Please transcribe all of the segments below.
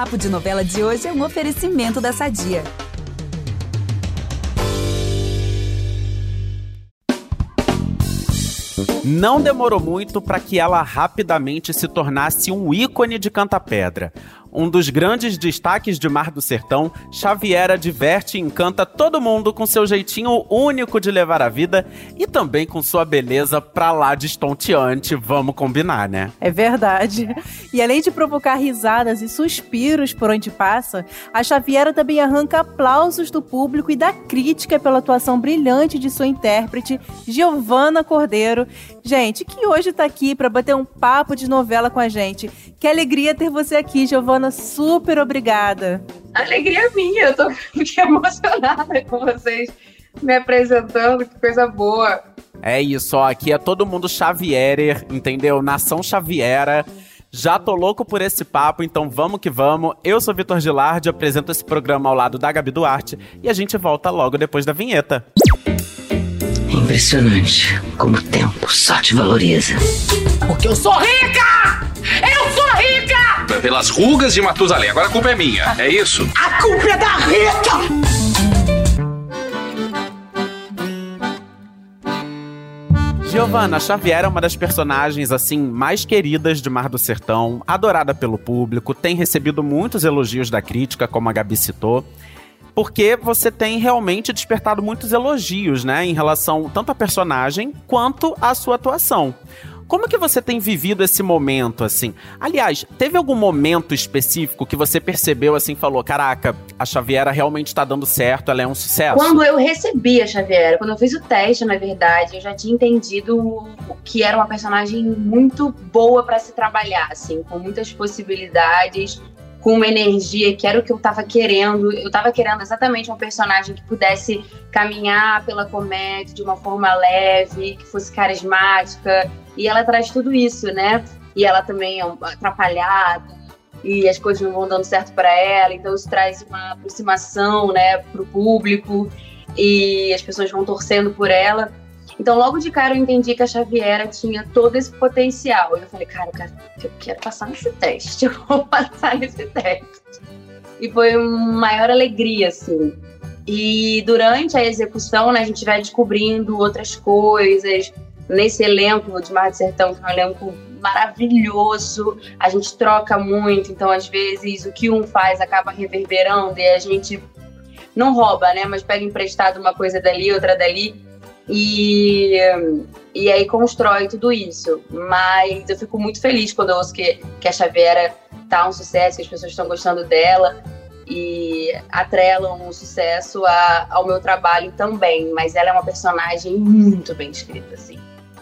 Papo de Novela de hoje é um oferecimento da Sadia. Não demorou muito para que ela rapidamente se tornasse um ícone de canta-pedra. Um dos grandes destaques de Mar do Sertão, Xaviera diverte e encanta todo mundo com seu jeitinho único de levar a vida e também com sua beleza pra lá de estonteante, vamos combinar, né? É verdade. E além de provocar risadas e suspiros por onde passa, a Xaviera também arranca aplausos do público e da crítica pela atuação brilhante de sua intérprete, Giovanna Cordeiro. Gente, que hoje tá aqui para bater um papo de novela com a gente. Que alegria ter você aqui, Super obrigada. Alegria minha, eu tô muito emocionada com vocês me apresentando, que coisa boa. É isso, ó, aqui é todo mundo Xavierer, entendeu? Nação Xaviera. Já tô louco por esse papo, então vamos que vamos. Eu sou Vitor Gilardi, apresento esse programa ao lado da Gabi Duarte e a gente volta logo depois da vinheta. Impressionante como o tempo só te valoriza. Porque eu sou rica! Eu rica! Pelas rugas de Matusalém. Agora a culpa é minha, é isso? A culpa é da Rita! Giovanna Xavier é uma das personagens assim mais queridas de Mar do Sertão, adorada pelo público, tem recebido muitos elogios da crítica, como a Gabi citou porque você tem realmente despertado muitos elogios, né, em relação tanto à personagem quanto à sua atuação. Como que você tem vivido esse momento, assim? Aliás, teve algum momento específico que você percebeu, assim, falou, caraca, a Xaviera realmente tá dando certo, ela é um sucesso? Quando eu recebi a Xaviera, quando eu fiz o teste, na verdade, eu já tinha entendido que era uma personagem muito boa para se trabalhar, assim, com muitas possibilidades, com uma energia que era o que eu tava querendo. Eu tava querendo exatamente um personagem que pudesse caminhar pela comédia de uma forma leve, que fosse carismática. E ela traz tudo isso, né? E ela também é atrapalhada e as coisas não vão dando certo para ela, então isso traz uma aproximação, né, pro público e as pessoas vão torcendo por ela. Então, logo de cara, eu entendi que a Xaviera tinha todo esse potencial. Eu falei, cara, eu quero passar nesse teste, eu vou passar nesse teste. E foi uma maior alegria, assim. E durante a execução, né, a gente vai descobrindo outras coisas. Nesse elenco de Mar do Sertão, que é um elenco maravilhoso, a gente troca muito, então às vezes o que um faz acaba reverberando e a gente não rouba, né? Mas pega emprestado uma coisa dali, outra dali e, e aí constrói tudo isso. Mas eu fico muito feliz quando eu ouço que, que a Xaviera tá um sucesso, que as pessoas estão gostando dela e atrelam o sucesso a, ao meu trabalho também. Mas ela é uma personagem muito bem escrita, assim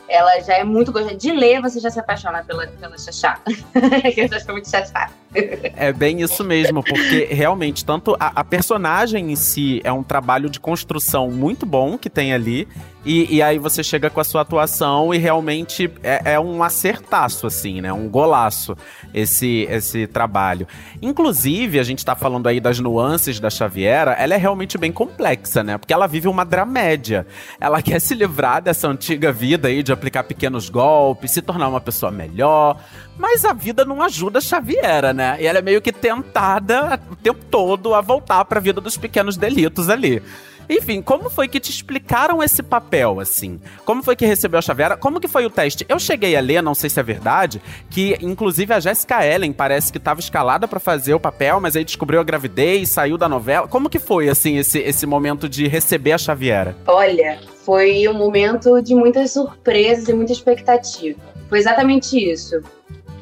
ela já é muito gostosa. De ler, você já se apaixona pela, pela Xaxá. eu já sou muito Xaxá. É bem isso mesmo, porque realmente, tanto a, a, personagem em si é um trabalho de construção muito bom que tem ali, e, e aí você chega com a sua atuação e realmente é, é, um acertaço, assim, né? Um golaço esse, esse trabalho. Inclusive, a gente tá falando aí das nuances da Xaviera, ela é realmente bem complexa, né? Porque ela vive uma dramédia. Ela quer se livrar dessa antiga vida aí de aplicar pequenos golpes, se tornar uma pessoa melhor, mas a vida não ajuda a Xaviera, né? E ela é meio que tentada o tempo todo a voltar para a vida dos pequenos delitos ali. Enfim, como foi que te explicaram esse papel, assim? Como foi que recebeu a Xaviera? Como que foi o teste? Eu cheguei a ler, não sei se é verdade, que inclusive a Jessica Ellen parece que estava escalada para fazer o papel, mas aí descobriu a gravidez, saiu da novela. Como que foi, assim, esse, esse momento de receber a Xaviera? Olha, foi um momento de muitas surpresas e muita expectativa. Foi exatamente isso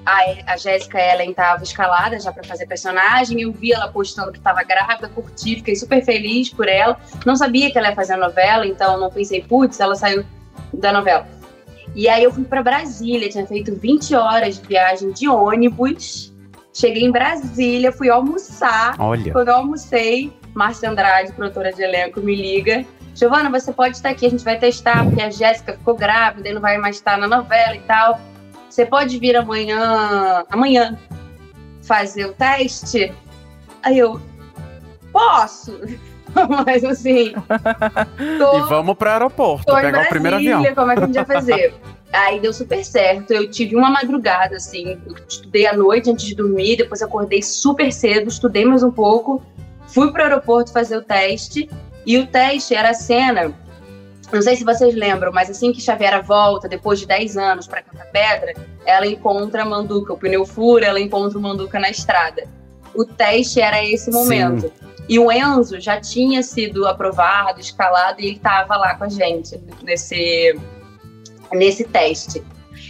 a, a Jéssica Ellen estava escalada já para fazer personagem, eu vi ela postando que estava grávida, curti, fiquei super feliz por ela. Não sabia que ela ia fazer a novela, então não pensei, putz, ela saiu da novela. E aí eu fui para Brasília, tinha feito 20 horas de viagem de ônibus. Cheguei em Brasília, fui almoçar. Olha. Quando eu almocei, Márcia Andrade, produtora de elenco, me liga. Giovana, você pode estar aqui, a gente vai testar, porque a Jéssica ficou grávida e não vai mais estar na novela e tal. Você pode vir amanhã, amanhã fazer o teste? Aí eu, posso. Mas assim. Tô, e vamos para o aeroporto, pegar Brasília, o primeiro avião. Como é que a gente vai fazer? Aí deu super certo. Eu tive uma madrugada, assim. Eu estudei à noite antes de dormir, depois acordei super cedo, estudei mais um pouco, fui pro aeroporto fazer o teste. E o teste era a cena. Não sei se vocês lembram, mas assim que Xaviera volta, depois de 10 anos para Canta Pedra, ela encontra a Manduca, o pneu fura, ela encontra o Manduca na estrada. O teste era esse momento. Sim. E o Enzo já tinha sido aprovado, escalado, e ele estava lá com a gente nesse, nesse teste.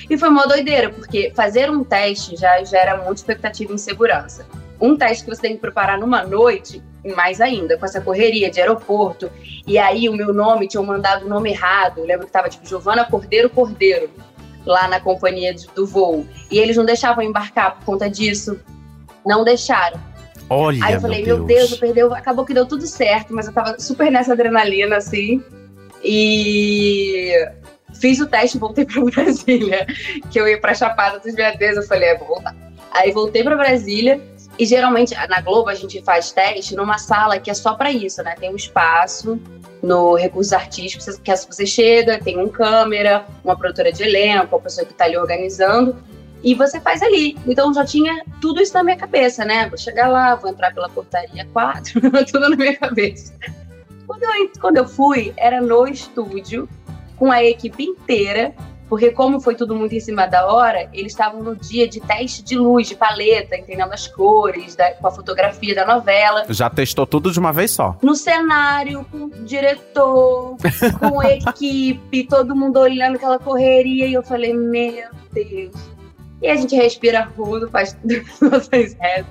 E foi uma doideira, porque fazer um teste já gera muita expectativa e insegurança. Um teste que você tem que preparar numa noite, mais ainda, com essa correria de aeroporto. E aí o meu nome, tinham mandado o nome errado. Eu lembro que tava tipo Giovana Cordeiro Cordeiro, lá na companhia de, do voo. E eles não deixavam embarcar por conta disso. Não deixaram. Olha, Aí eu falei, meu Deus. Deus, eu perdeu. Acabou que deu tudo certo, mas eu tava super nessa adrenalina, assim. E fiz o teste e voltei pra Brasília. Que eu ia pra Chapada dos Veadeiros. Eu falei, é, vou voltar. Aí voltei pra Brasília. E geralmente na Globo a gente faz teste numa sala que é só para isso, né? Tem um espaço no recursos artísticos que você chega, tem um câmera, uma produtora de elenco, a pessoa que está ali organizando e você faz ali. Então já tinha tudo isso na minha cabeça, né? Vou chegar lá, vou entrar pela portaria 4, tudo na minha cabeça. Quando eu, quando eu fui, era no estúdio, com a equipe inteira, porque como foi tudo muito em cima da hora, eles estavam no dia de teste de luz, de paleta, entendendo as cores, da, com a fotografia da novela. Já testou tudo de uma vez só? No cenário, com o diretor, com a equipe, todo mundo olhando aquela correria, e eu falei, meu Deus e a gente respira fundo, faz nossas rezas,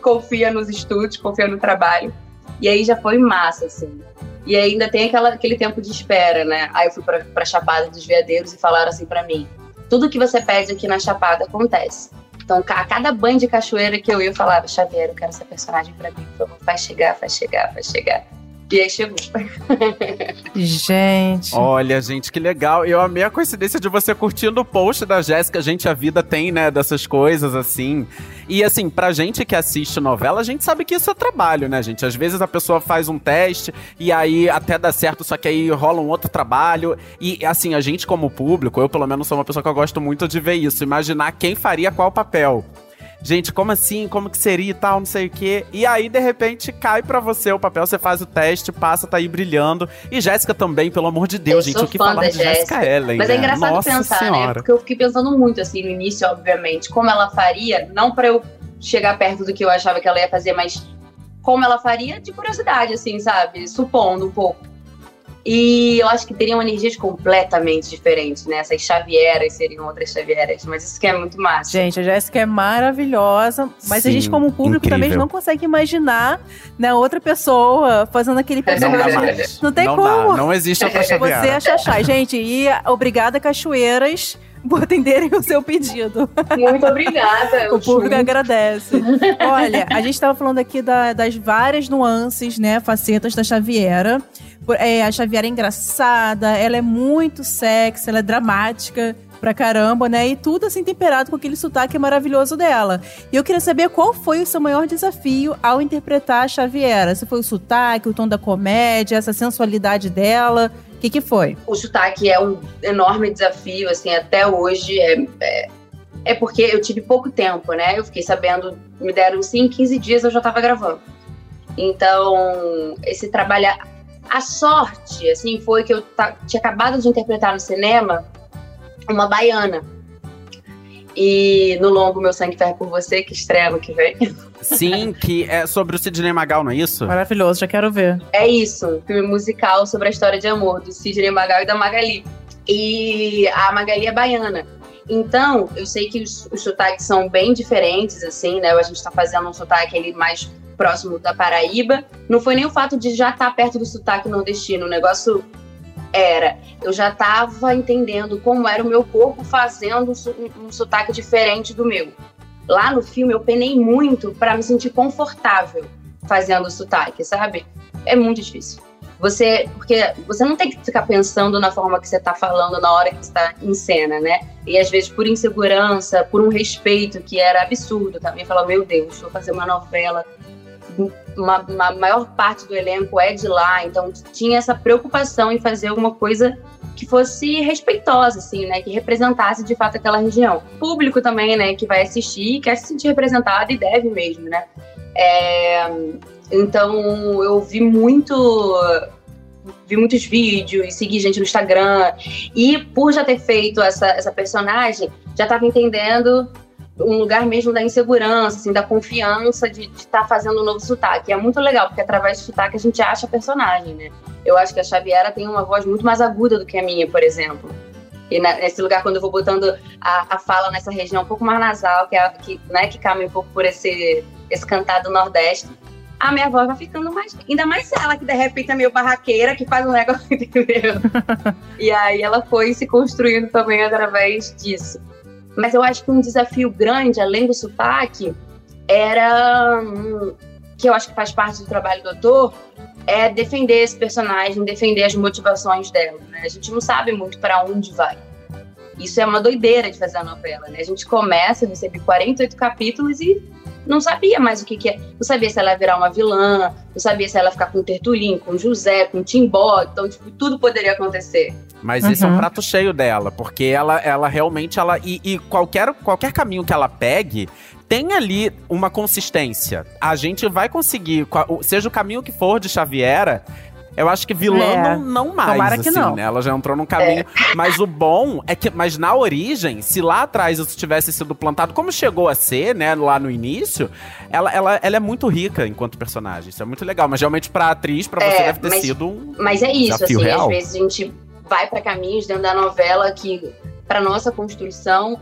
confia nos estudos, confia no trabalho. E aí já foi massa, assim. E ainda tem aquela, aquele tempo de espera, né? Aí eu fui pra, pra Chapada dos Veadeiros e falaram assim para mim: tudo que você pede aqui na Chapada acontece. Então, a cada banho de cachoeira que eu ia, eu falava: Xavier, eu quero essa personagem para mim, faz chegar, faz chegar, faz chegar. E aí chegou. gente. Olha, gente, que legal. Eu amei a coincidência de você curtindo o post da Jéssica. Gente, a vida tem, né, dessas coisas assim. E assim, pra gente que assiste novela, a gente sabe que isso é trabalho, né, gente? Às vezes a pessoa faz um teste e aí até dá certo, só que aí rola um outro trabalho. E assim, a gente como público, eu pelo menos sou uma pessoa que eu gosto muito de ver isso, imaginar quem faria qual papel gente, como assim? Como que seria e tal, não sei o quê. E aí, de repente, cai para você o papel, você faz o teste, passa, tá aí brilhando. E Jéssica também, pelo amor de Deus, eu gente, o que falar de Jéssica Ellen. Mas é engraçado Nossa pensar, né? senhora. né? Porque eu fiquei pensando muito, assim, no início, obviamente, como ela faria, não para eu chegar perto do que eu achava que ela ia fazer, mas como ela faria de curiosidade, assim, sabe? Supondo um pouco. E eu acho que teriam energias completamente diferentes, né? Essas Xavieras seriam outras Xavieras, mas isso que é muito massa. Gente, a Jéssica é maravilhosa, mas Sim, a gente, como público, incrível. também não consegue imaginar né, outra pessoa fazendo aquele Não dá personagem. mais. Não tem não como. Dá, não existe outra Você Xaviera. é Xaxá. Gente, e obrigada, Cachoeiras, por atenderem o seu pedido. Muito obrigada. O público agradece. Olha, a gente estava falando aqui da- das várias nuances, né, facetas da Xaviera. É, a Xaviera é engraçada, ela é muito sexy, ela é dramática pra caramba, né? E tudo assim temperado com aquele sotaque maravilhoso dela. E eu queria saber qual foi o seu maior desafio ao interpretar a Xaviera. Se foi o sotaque, o tom da comédia, essa sensualidade dela. O que, que foi? O sotaque é um enorme desafio, assim, até hoje. É, é, é porque eu tive pouco tempo, né? Eu fiquei sabendo, me deram sim, 15 dias eu já tava gravando. Então, esse trabalho. A sorte, assim, foi que eu tinha acabado de interpretar no cinema uma baiana. E no longo Meu Sangue Ferra por Você, que estreia ano que vem. Sim, que é sobre o Sidney Magal, não é isso? Maravilhoso, já quero ver. É isso, filme musical sobre a história de amor do Sidney Magal e da Magali. E a Magali é baiana. Então, eu sei que os, os sotaques são bem diferentes, assim, né? A gente tá fazendo um sotaque ali mais próximo da Paraíba. Não foi nem o fato de já estar perto do sotaque nordestino. O negócio era, eu já estava entendendo como era o meu corpo fazendo um, um sotaque diferente do meu. Lá no filme eu penei muito para me sentir confortável fazendo o sotaque, sabe? É muito difícil. Você, porque você não tem que ficar pensando na forma que você tá falando na hora que está em cena, né? E às vezes por insegurança, por um respeito que era absurdo também, falar, meu Deus, vou fazer uma novela uma, uma maior parte do elenco é de lá, então tinha essa preocupação em fazer alguma coisa que fosse respeitosa, assim, né? Que representasse de fato aquela região. Público também, né? Que vai assistir, quer se sentir representado e deve mesmo, né? É, então eu vi muito vi muitos vídeos, segui gente no Instagram. E por já ter feito essa, essa personagem, já estava entendendo um lugar mesmo da insegurança, assim, da confiança de estar tá fazendo um novo sotaque. É muito legal, porque através do sotaque a gente acha a personagem, né? Eu acho que a Xaviera tem uma voz muito mais aguda do que a minha, por exemplo. E nesse lugar, quando eu vou botando a, a fala nessa região um pouco mais nasal, que, é, que, né, que caminha um pouco por esse, esse cantado nordeste, a minha voz vai ficando mais. Ainda mais ela, que de repente é meio barraqueira, que faz um negócio, entendeu? e aí ela foi se construindo também através disso. Mas eu acho que um desafio grande, além do sotaque, era. Hum, que eu acho que faz parte do trabalho do ator, é defender esse personagem, defender as motivações dela. Né? A gente não sabe muito para onde vai. Isso é uma doideira de fazer a novela, né? A gente começa, recebe 48 capítulos e não sabia mais o que, que é. Não sabia se ela ia virar uma vilã, não sabia se ela ia ficar com o Tertulim, com o José, com o Timbó. Então, tipo, tudo poderia acontecer. Mas uhum. esse é um prato cheio dela, porque ela, ela realmente, ela. E, e, qualquer, qualquer caminho que ela pegue, tem ali uma consistência. A gente vai conseguir, seja o caminho que for de Xaviera, eu acho que vilã é. não, não mais, Tomara assim, não. né? Ela já entrou num caminho. É. Mas o bom é que, mas na origem, se lá atrás isso tivesse sido plantado, como chegou a ser, né, lá no início, ela, ela, ela é muito rica enquanto personagem. Isso é muito legal. Mas realmente pra atriz, pra você, é, deve ter mas, sido um Mas é isso, assim, real. às vezes a gente vai para caminhos dentro da novela que, para nossa construção,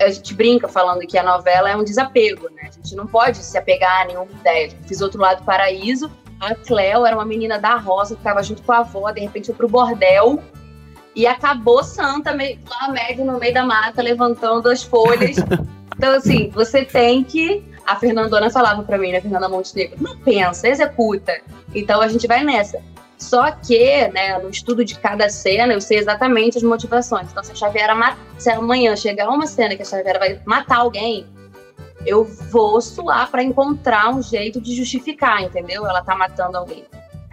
a gente brinca falando que a novela é um desapego, né? A gente não pode se apegar a nenhuma ideia. Fiz outro lado do paraíso a Cleo era uma menina da roça que estava junto com a avó, de repente foi pro bordel e acabou santa, lá médio no meio da mata, levantando as folhas. então, assim, você tem que. A Fernandona falava para mim, né, Fernanda Montenegro, não pensa, executa. Então a gente vai nessa. Só que, né, no estudo de cada cena, eu sei exatamente as motivações. Então, se a Xaviera, se amanhã chegar uma cena que a Xaviera vai matar alguém, eu vou suar para encontrar um jeito de justificar, entendeu? Ela tá matando alguém.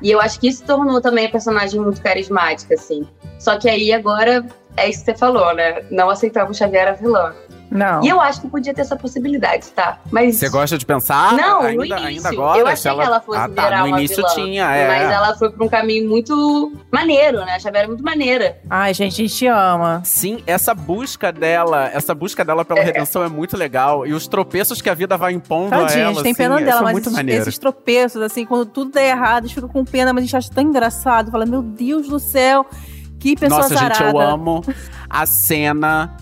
E eu acho que isso tornou também a personagem muito carismática, assim. Só que aí agora é isso que você falou, né? Não aceitava o Xavier a vilã. Não. E eu acho que podia ter essa possibilidade, tá? Mas. Você gosta de pensar? Não, ainda, no início. Ainda agora, eu achei ela... que ela fosse ah, tá. No início vilã, tinha, é. Mas ela foi pra um caminho muito maneiro, né? A Xavier é muito maneira. Ai, gente, a gente ama. Sim, essa busca dela, essa busca dela pela é. redenção é muito legal. E os tropeços que a vida vai impondo Tadinha, a ela. A gente tem assim, pena dela, é mas muito esses, maneiro. esses tropeços, assim, quando tudo dá errado, a gente fica com pena, mas a gente acha tão engraçado. Fala, meu Deus do céu. Que pessoa Nossa, sarada. gente, eu amo a cena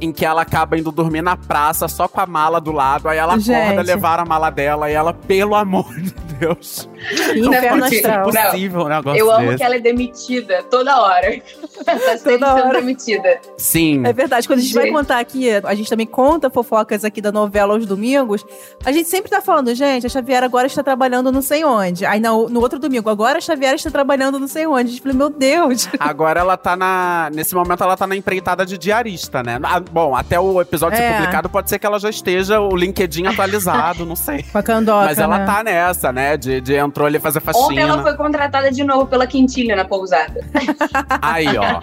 em que ela acaba indo dormir na praça só com a mala do lado. Aí ela Gente. acorda, levar a mala dela e ela, pelo amor de Deus. Inferno ser astral. possível um negócio Eu amo desse. que ela é demitida toda hora. tá sempre Toda sendo hora. demitida. Sim. É verdade, quando a gente vai Gente. contar aqui, a gente também conta fofocas aqui da novela aos domingos, a gente sempre tá falando, gente, a Xaviera agora está trabalhando não sei onde. Aí no, no outro domingo, agora a Xaviera está trabalhando não sei onde. A gente fala, meu Deus. Agora ela tá na. Nesse momento ela tá na empreitada de diarista, né? Ah, bom, até o episódio ser É. publicado, pode ser que ela já esteja o LinkedIn atualizado, não sei. Com a candoca, Mas ela né? tá nessa, né? De, de entrou ali fazer Ontem faxina. ela foi contratada de novo pela Quintilha na pousada. Aí, ó.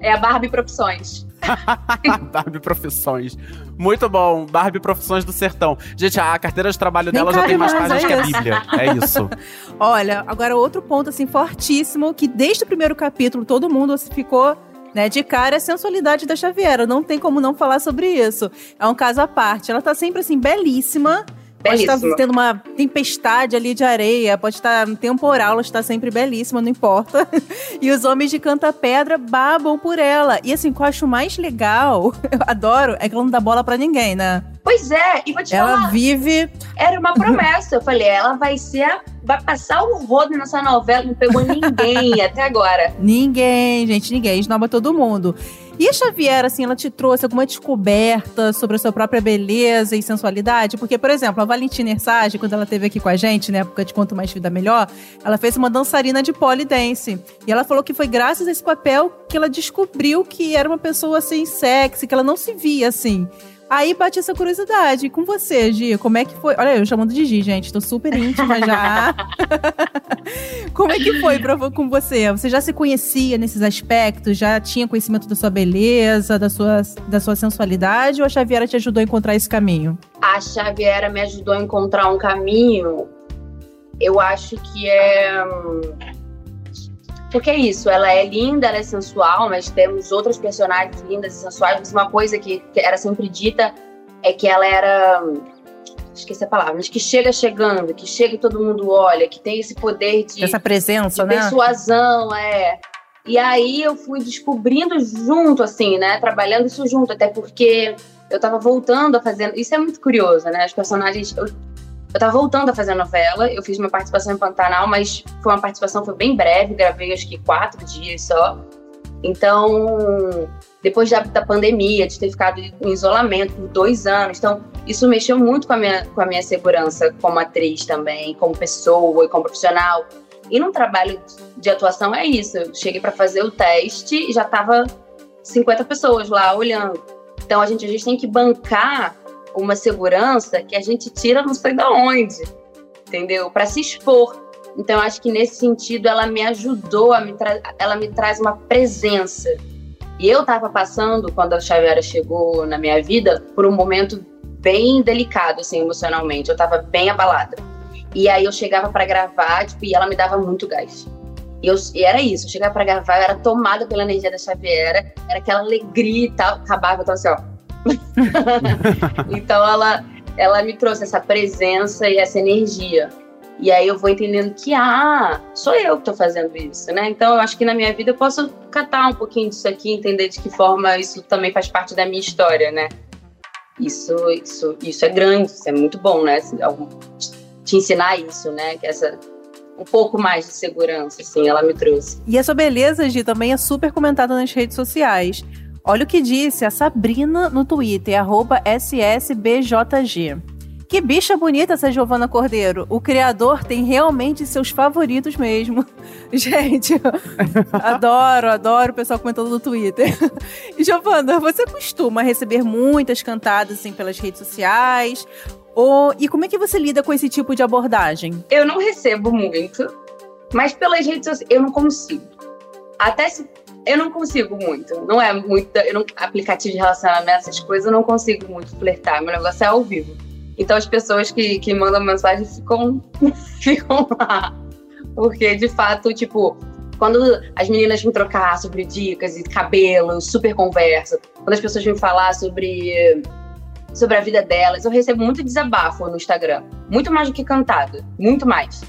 É a Barbie Profissões. Barbie Profissões. Muito bom. Barbie Profissões do Sertão. Gente, a carteira de trabalho Nem dela já tem mais páginas é que a. Bíblia. É isso. Olha, agora outro ponto, assim, fortíssimo, que desde o primeiro capítulo todo mundo ficou né, de cara é a sensualidade da Xaviera. Não tem como não falar sobre isso. É um caso à parte. Ela tá sempre, assim, belíssima. Pode estar tendo uma tempestade ali de areia, pode estar um temporal, ela está sempre belíssima, não importa. E os homens de canta-pedra babam por ela. E assim, o que eu acho mais legal, eu adoro, é que ela não dá bola pra ninguém, né? Pois é, e vou te Ela falar, vive. era uma promessa. Eu falei, ela vai ser vai passar o rodo nessa novela, não pegou ninguém até agora. Ninguém, gente, ninguém. Esnoba todo mundo. E a Xavier, assim, ela te trouxe alguma descoberta sobre a sua própria beleza e sensualidade? Porque, por exemplo, a Valentina Ersage, quando ela esteve aqui com a gente, na época de Quanto Mais Vida Melhor, ela fez uma dançarina de polidense. E ela falou que foi graças a esse papel que ela descobriu que era uma pessoa, assim, sexy, que ela não se via, assim. Aí bate essa curiosidade. Com você, Gi, como é que foi? Olha, eu chamando de Gi, gente, tô super íntima já. como é que foi pra, com você? Você já se conhecia nesses aspectos? Já tinha conhecimento da sua beleza, da sua, da sua sensualidade? Ou a Xaviera te ajudou a encontrar esse caminho? A Xaviera me ajudou a encontrar um caminho. Eu acho que é. Porque é isso, ela é linda, ela é sensual, mas temos outras personagens lindas e sensuais, mas uma coisa que, que era sempre dita é que ela era. Esqueci a palavra, mas que chega chegando, que chega e todo mundo olha, que tem esse poder de, Essa presença, de né? persuasão, é. E aí eu fui descobrindo junto, assim, né? Trabalhando isso junto, até porque eu tava voltando a fazer. Isso é muito curioso, né? Os personagens. Eu, eu tava voltando a fazer novela, eu fiz uma participação em Pantanal, mas foi uma participação foi bem breve, gravei acho que quatro dias só. Então, depois da, da pandemia, de ter ficado em isolamento por dois anos, então isso mexeu muito com a minha, com a minha segurança como atriz também, como pessoa e como profissional. E num trabalho de atuação é isso. Eu cheguei para fazer o teste e já tava 50 pessoas lá olhando. Então a gente, a gente tem que bancar uma segurança que a gente tira não sei da onde, entendeu? Para se expor. Então acho que nesse sentido ela me ajudou, a me ela me traz uma presença. E eu tava passando, quando a Xaviera chegou na minha vida, por um momento bem delicado, assim, emocionalmente. Eu tava bem abalada. E aí eu chegava para gravar, tipo, e ela me dava muito gás. E, eu, e era isso, eu chegava para gravar, eu era tomada pela energia da Xaviera, era aquela alegria e tal, acabava, eu tava assim, ó. então ela, ela me trouxe essa presença e essa energia. E aí eu vou entendendo que, ah, sou eu que tô fazendo isso, né? Então eu acho que na minha vida eu posso catar um pouquinho disso aqui, entender de que forma isso também faz parte da minha história, né? Isso, isso, isso é grande, isso é muito bom, né? Te ensinar isso, né? Que essa um pouco mais de segurança, assim, ela me trouxe. E a sua beleza, Gi, também é super comentada nas redes sociais. Olha o que disse a Sabrina no Twitter, arroba SSBJG. Que bicha bonita essa Giovana Cordeiro. O criador tem realmente seus favoritos mesmo. Gente, adoro, adoro o pessoal comentando no Twitter. E, Giovana, você costuma receber muitas cantadas assim pelas redes sociais? Ou, e como é que você lida com esse tipo de abordagem? Eu não recebo muito, mas pelas redes sociais eu não consigo. Até se eu não consigo muito. Não é muito. Eu não, aplicativo de relacionamento, essas coisas, eu não consigo muito flertar. Meu negócio é ao vivo. Então as pessoas que, que mandam mensagem ficam, ficam lá. Porque, de fato, tipo, quando as meninas vêm trocar sobre dicas e cabelo, super conversa, quando as pessoas vêm falar sobre, sobre a vida delas, eu recebo muito desabafo no Instagram. Muito mais do que cantada. Muito mais.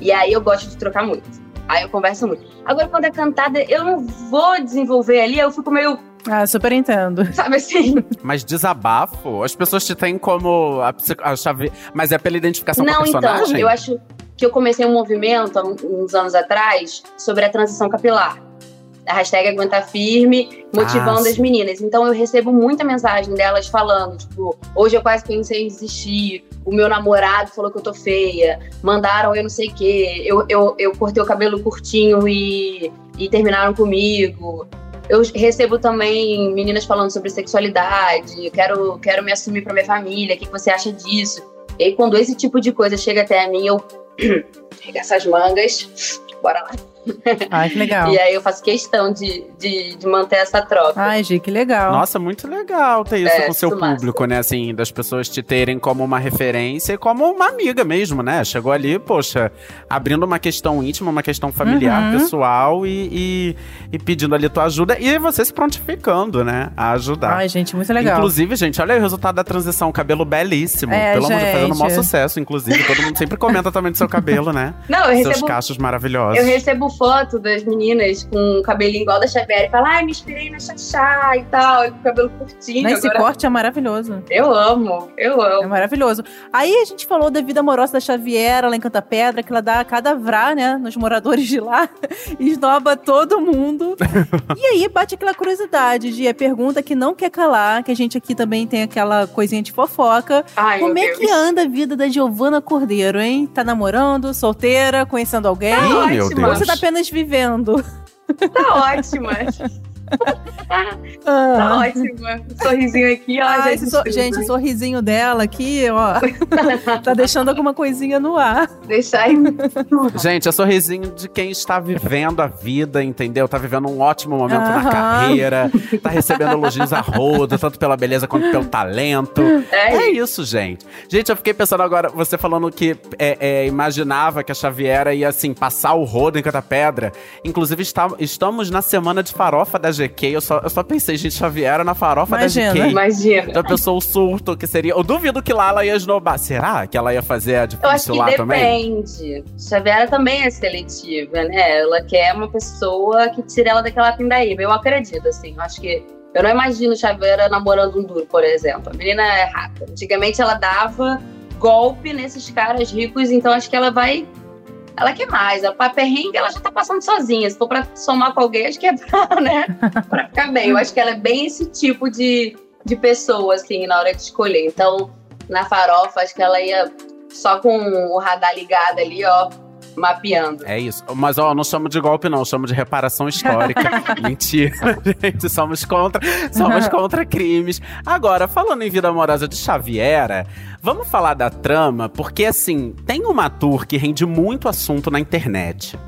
E aí eu gosto de trocar muito. Aí eu converso muito. Agora, quando é cantada, eu não vou desenvolver ali, eu fico meio, Ah, super entendo. sabe assim? Mas desabafo, as pessoas te têm como a, a chave. Mas é pela identificação com a Não, então, personagem? eu acho que eu comecei um movimento há uns anos atrás sobre a transição capilar. A hashtag Aguenta Firme, motivando Ah, as meninas. Então eu recebo muita mensagem delas falando, tipo, hoje eu quase pensei em desistir, o meu namorado falou que eu tô feia, mandaram eu não sei o quê, eu, eu, eu cortei o cabelo curtinho e, e terminaram comigo. Eu recebo também meninas falando sobre sexualidade, quero, quero me assumir pra minha família, o que você acha disso? E aí, quando esse tipo de coisa chega até a mim, eu pego essas mangas, bora lá. Ai, que legal. E aí eu faço questão de, de, de manter essa troca. Ai, Gi, que legal. Nossa, muito legal ter isso É, com o seu muito massa. público, né? Assim, das pessoas te terem como uma referência e como uma amiga mesmo, né? Chegou ali, poxa, abrindo uma questão íntima, uma questão familiar, Uhum. pessoal e, e, e pedindo ali tua ajuda e você se prontificando, né? A ajudar. Ai, gente, muito legal. Inclusive, gente, olha aí o resultado da transição. Cabelo belíssimo. É, Pelo amor de Deus, fazendo o maior gente. sucesso. Inclusive, todo mundo sempre comenta também do seu cabelo, né? Não, eu Seus recebo, cachos maravilhosos. eu recebo foto das meninas com o cabelinho igual da Xavier e fala, ai, me inspirei na Xaxá e tal, e com o cabelo curtinho. Esse Agora, corte é maravilhoso. eu amo, eu É amo. maravilhoso. Aí a gente falou da vida amorosa da Xaviera lá em Canta Pedra, que ela dá a cadavrá, né, nos moradores de lá, esnoba todo mundo. e aí bate aquela curiosidade de a pergunta que não quer calar, que a gente aqui também tem aquela coisinha de fofoca. Ai, Como é Deus. que anda a vida da Giovana Cordeiro, hein? Tá namorando, solteira, conhecendo alguém? Ih, meu. Ou Deus. você tá apenas vivendo? Tá ótima. Tá Ah. ótimo. Sorrisinho aqui, ó. Ah, já esse so- gente, o sorrisinho dela aqui, ó, tá deixando alguma coisinha no ar. Deixar aí. Gente, é sorrisinho de quem está vivendo a vida, entendeu? Tá vivendo um ótimo momento na carreira, tá recebendo elogios a roda, tanto pela beleza quanto pelo talento. É, É isso, gente. Gente, eu fiquei pensando agora, você falando que é, é, imaginava que a Xaviera ia, assim, passar o rodo em cada pedra. Inclusive, está- estamos na semana de farofa da GQ. Eu só, eu só pensei, gente, Xaviera na farofa Imagina. da GQ. Imagina. Já pensou o surto que seria? Eu duvido que lá ela ia esnobar. Será que ela ia fazer a Eu acho difícil que lá também? depende. Xaviera também é seletiva, né? Ela quer uma pessoa que tire ela daquela pindaíba. Eu acredito, assim. Eu acho que. Eu não imagino Xaviera namorando um duro, por exemplo. A menina é rápida. Antigamente ela dava golpe nesses caras ricos, então acho que ela vai. Ela quer mais. A perrengue ela já tá passando sozinha. Se for pra somar com alguém, acho que é pra, né? pra ficar bem. Eu acho que ela é bem esse tipo de, de pessoa, assim, na hora de escolher. Então, na farofa, acho que ela ia só com o radar ligado ali, ó, mapeando. É isso. Mas, ó, não chamo de golpe, não. Chamo de reparação histórica. Mentira, gente. Somos contra, somos contra crimes. Agora, falando em vida amorosa de Xaviera, vamos falar da trama, porque, assim, tem uma tour que rende muito assunto na internet,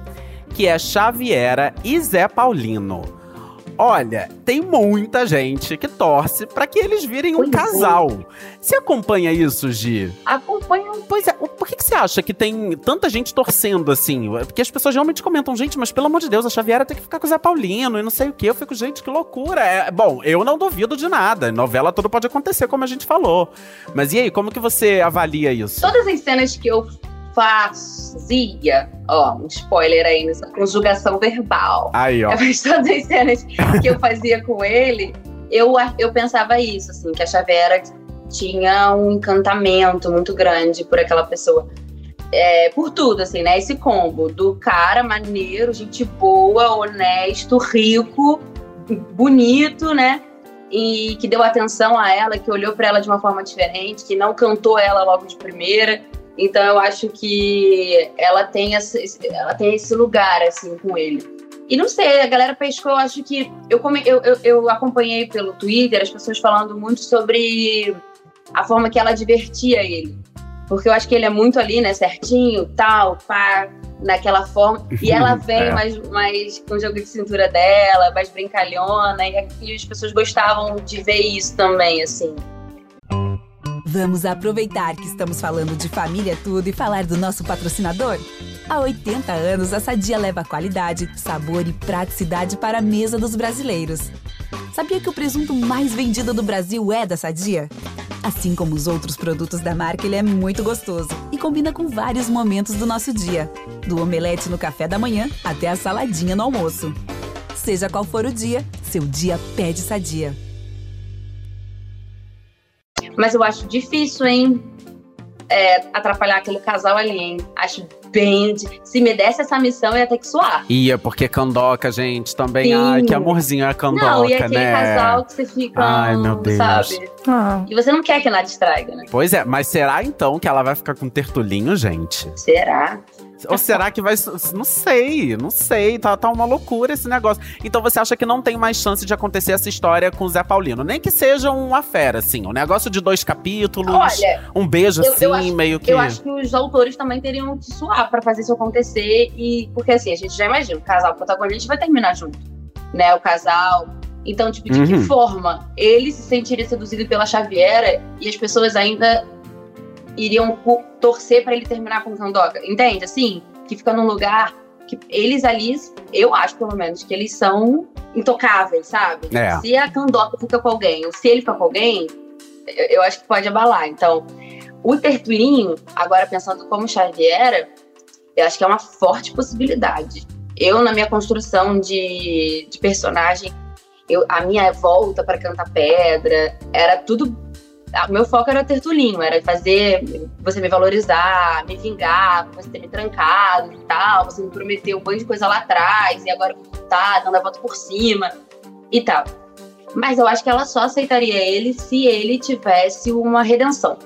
que é Xaviera e Zé Paulino. Olha, tem muita gente que torce pra que eles virem um Pois é. casal. Você acompanha isso, Gi? Acompanha Pois é, por que, que você acha que tem tanta gente torcendo assim? Porque as pessoas realmente comentam, gente, mas pelo amor de Deus, a Xaviera tem que ficar com o Zé Paulino e não sei o quê. Eu fico, gente, que loucura. É, bom, eu não duvido de nada. Novela tudo pode acontecer, como a gente falou. Mas e aí, como que você avalia isso? todas as cenas que eu fazia, ó, um spoiler aí nessa conjugação verbal. Aí, ó. Mas todas as cenas que eu fazia com ele, eu, eu pensava isso, assim, que a Xaviera tinha um encantamento muito grande por aquela pessoa. É, por tudo, assim, né? Esse combo do cara maneiro, gente boa, honesto, rico, bonito, né? E que deu atenção a ela, que olhou pra ela de uma forma diferente, que não cantou ela logo de primeira. Então eu acho que ela tem esse, ela tem esse lugar, assim, com ele. E não sei, a galera pescou, eu acho que. Eu, come, eu, eu, eu acompanhei pelo Twitter as pessoas falando muito sobre a forma que ela divertia ele. Porque eu acho que ele é muito ali, né, certinho, tal, pá, naquela forma. E ela vem É. mais, mais com o jogo de cintura dela, mais brincalhona, e, e as pessoas gostavam de ver isso também, assim. Vamos aproveitar que estamos falando de família tudo e falar do nosso patrocinador? Há 80 anos, a Sadia leva qualidade, sabor e praticidade para a mesa dos brasileiros. Sabia que o presunto mais vendido do Brasil é da Sadia? Assim como os outros produtos da marca, ele é muito gostoso e combina com vários momentos do nosso dia, do omelete no café da manhã até a saladinha no almoço. Seja qual for o dia, seu dia pede Sadia. Mas eu acho difícil, hein? é, atrapalhar aquele casal ali, hein? Acho bem. Se me desse essa missão, eu ia ter que suar. Ia, porque Candoca, gente, também. Sim. Ai, que amorzinho é a Candoca, Não, e aquele né? casal que você fica. Ai, meu Deus. Sabe? Ah, E você não quer que nada estraga, né? Pois é, mas será então que ela vai ficar com tertulinho, gente? Será? Ou será que vai. Não sei, não sei. Tá, tá uma loucura esse negócio. Então você acha que não tem mais chance de acontecer essa história com o Zé Paulino? Nem que seja uma fera, assim. Um negócio de dois capítulos. Olha, um beijo eu- assim, eu acho- meio que. eu acho que os autores também teriam que suar pra fazer isso acontecer. E porque assim, a gente já imagina, o casal protagonista vai terminar junto. Né? O casal. Então, tipo, de Uhum. que forma ele se sentiria seduzido pela Xaviera e as pessoas ainda iriam torcer pra ele terminar com o Candoca? Entende? Assim, que fica num lugar que eles ali, eu acho pelo menos, que eles são intocáveis, sabe? É. Se a Candoca fica com alguém, ou se ele fica com alguém, eu, eu acho que pode abalar. Então, o Tertulinho, agora pensando como Xaviera, eu acho que é uma forte possibilidade. Eu, na minha construção de, de personagem, eu, a minha volta para Canta Pedra era tudo. O meu foco era Tertulinho, era fazer você me valorizar, me vingar, você ter me trancado e tal. Você me prometeu um monte de coisa lá atrás, e agora voltar, dando a volta por cima e tal. Mas eu acho que ela só aceitaria ele se ele tivesse uma redenção.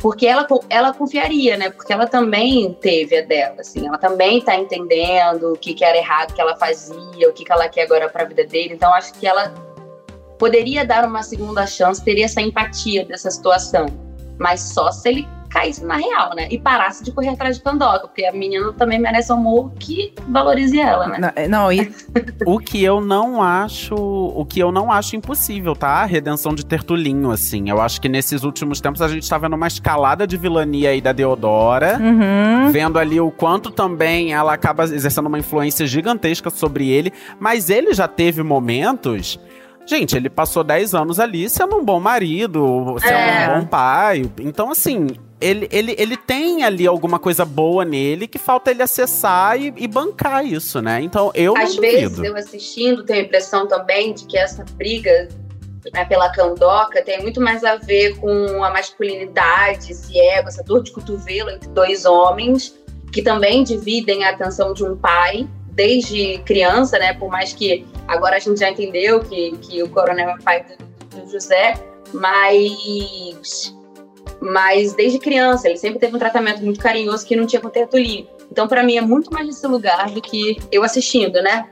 porque ela, ela confiaria, né? Porque ela também teve a dela, assim, ela também tá entendendo o que, que era errado que ela fazia, o que, que ela quer agora para a vida dele. Então acho que ela poderia dar uma segunda chance, teria essa empatia dessa situação, mas só se ele caísse na real, né? E parasse de correr atrás de Pandoca, porque a menina também merece um amor que valorize ela, né? Não, é, não e... o que eu não acho, o que eu não acho impossível, tá? A redenção de Tertulinho, assim. Eu acho que nesses últimos tempos a gente tá vendo uma escalada de vilania aí da Deodora, Uhum. vendo ali o quanto também ela acaba exercendo uma influência gigantesca sobre ele, mas ele já teve momentos Gente, ele passou 10 anos ali sendo um bom marido, sendo É. um bom pai. Então, assim, ele, ele, ele tem ali alguma coisa boa nele que falta ele acessar e, e bancar isso, né? Então, eu Às vezes, eu assistindo, tenho a impressão também de que essa briga né, pela candoca tem muito mais a ver com a masculinidade, esse ego, essa dor de cotovelo entre dois homens que também dividem a atenção de um pai desde criança, né? Por mais que agora a gente já entendeu que, que o coronel é pai do, do José, mas mas desde criança ele sempre teve um tratamento muito carinhoso que não tinha com o Tertulinho. Então, para mim, é muito mais nesse lugar do que eu assistindo, né?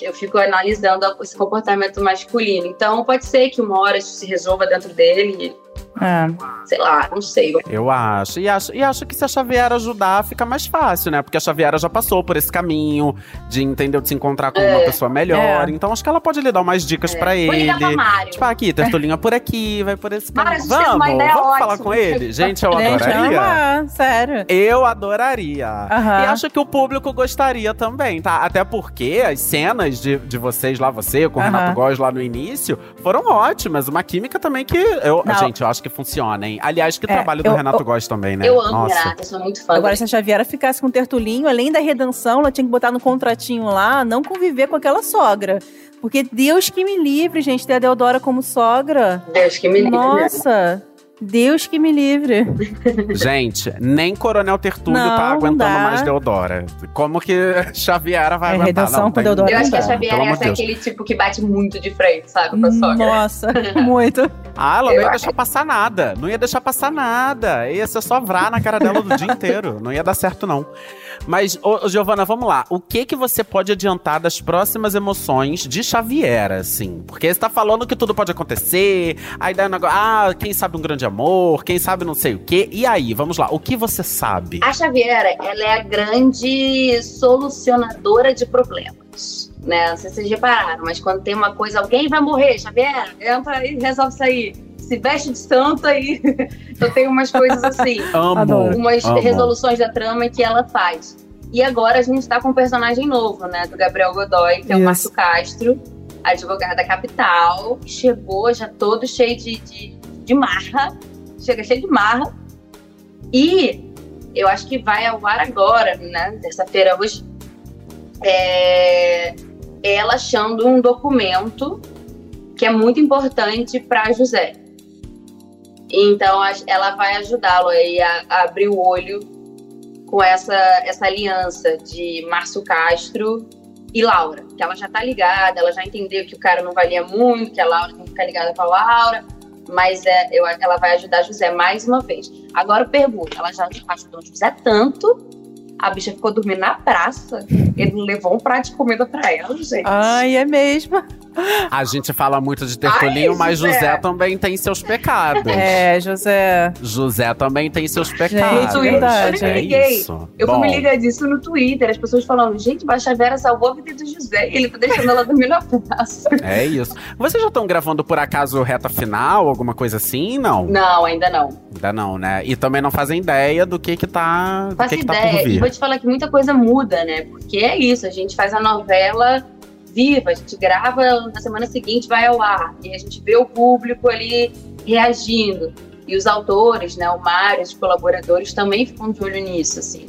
Eu fico analisando esse comportamento masculino. Então, pode ser que uma hora isso se resolva dentro dele, É. sei lá, não sei. Eu acho. E, acho. e acho que se a Xavier ajudar, fica mais fácil, né? Porque a Xaviera já passou por esse caminho de, entendeu, de se encontrar com uma pessoa melhor. É. Então acho que ela pode lhe dar umas dicas pra Vou ele. pra Mário. Tipo, aqui, Tertulinha por aqui, vai por esse Mário, caminho. Vamos, ideia vamos falar ótima. com ele? Gente, eu Gente, adoraria. ama, sério. Eu adoraria. Aham. E acho que o público gostaria também, tá? Até porque as cenas de, de vocês lá, você com o Aham. Renato Góes lá no início, foram ótimas. Uma química também que. Eu, Não. gente, eu acho que funciona, hein? Aliás, que É, trabalho do eu- Renato eu- Góes também, né? Eu amo Nossa. Renata, sou muito fã. Agora, dele. se a Xaviera ficasse com o Tertulinho, além da redenção, ela tinha que botar no contratinho lá, não conviver com aquela sogra. Porque Deus que me livre, gente, ter a Deodora como sogra. Deus que me livre. né? Deus que me livre. Gente, nem Coronel Tertúlio Não, tá não aguentando dá. mais Deodora. Como que Xaviera vai É, aguentar? redenção Não, com tem- Deodora Eu acho que a Não dá, Xavier pelo amor é Deus. aquele tipo que bate muito de frente, sabe? Com a sogra. Nossa, muito. Ah, ela não Eu ia acho- deixar passar nada. Não ia deixar passar nada. Ia ser só vrar na cara dela do dia inteiro. Não ia dar certo, não. Mas, ô, Giovana, vamos lá. O que que você pode adiantar das próximas emoções de Xavier, assim? Porque você tá falando que tudo pode acontecer. Aí daí o negócio. Ah, quem sabe um grande amor, quem sabe não sei o quê. E aí, vamos lá. O que você sabe? A Xaviera, ela é a grande solucionadora de problemas. Né? Não sei se vocês repararam, mas quando tem uma coisa, alguém vai morrer, Xaviera, entra e resolve isso aí. Se veste de santo aí. então tem umas coisas assim. Amo. Umas amo. resoluções da trama que ela faz. E agora a gente tá com um personagem novo, né? Do Gabriel Godoy, que é o. Márcio Castro, advogado da capital. Chegou já todo cheio de, de, de marra. Chega cheio de marra. E eu acho que vai ao ar agora, né? Terça-feira hoje. É, ela achando um documento que é muito importante para José. Então ela vai ajudá-lo a, abrir o olho com essa, essa aliança de Márcio Castro e Laura, que ela já tá ligada, ela já entendeu que o cara não valia muito, que a Laura tem que ficar ligada com a Laura, mas é, eu, ela vai ajudar José mais uma vez. Agora eu pergunto, ela já ajudou José tanto, a bicha ficou dormindo na praça, ele levou um prato de comida pra ela, gente. Ai, é mesmo. A gente fala muito de Tertulinho, Ai, mas José. José também tem seus pecados. É, José. José também tem seus Gente, pecados. verdade. É liguei. isso. Eu Bom, fui me ligar disso no Twitter, as pessoas falando, gente, Baixa Vera salvou a vida do José e ele tá deixando ela dormir na praça. É isso. Vocês já estão gravando por acaso reta final, alguma coisa assim? Não. Não, ainda não. Ainda não, né? E também não fazem ideia do que que tá, Faço que que tá por ideia. E vir. vou te falar que muita coisa muda, né? Porque é isso, a gente faz a novela viva, a gente grava na semana seguinte, vai ao ar. E a gente vê o público ali reagindo. E os autores, né, o Mário, os colaboradores também ficam de olho nisso, assim.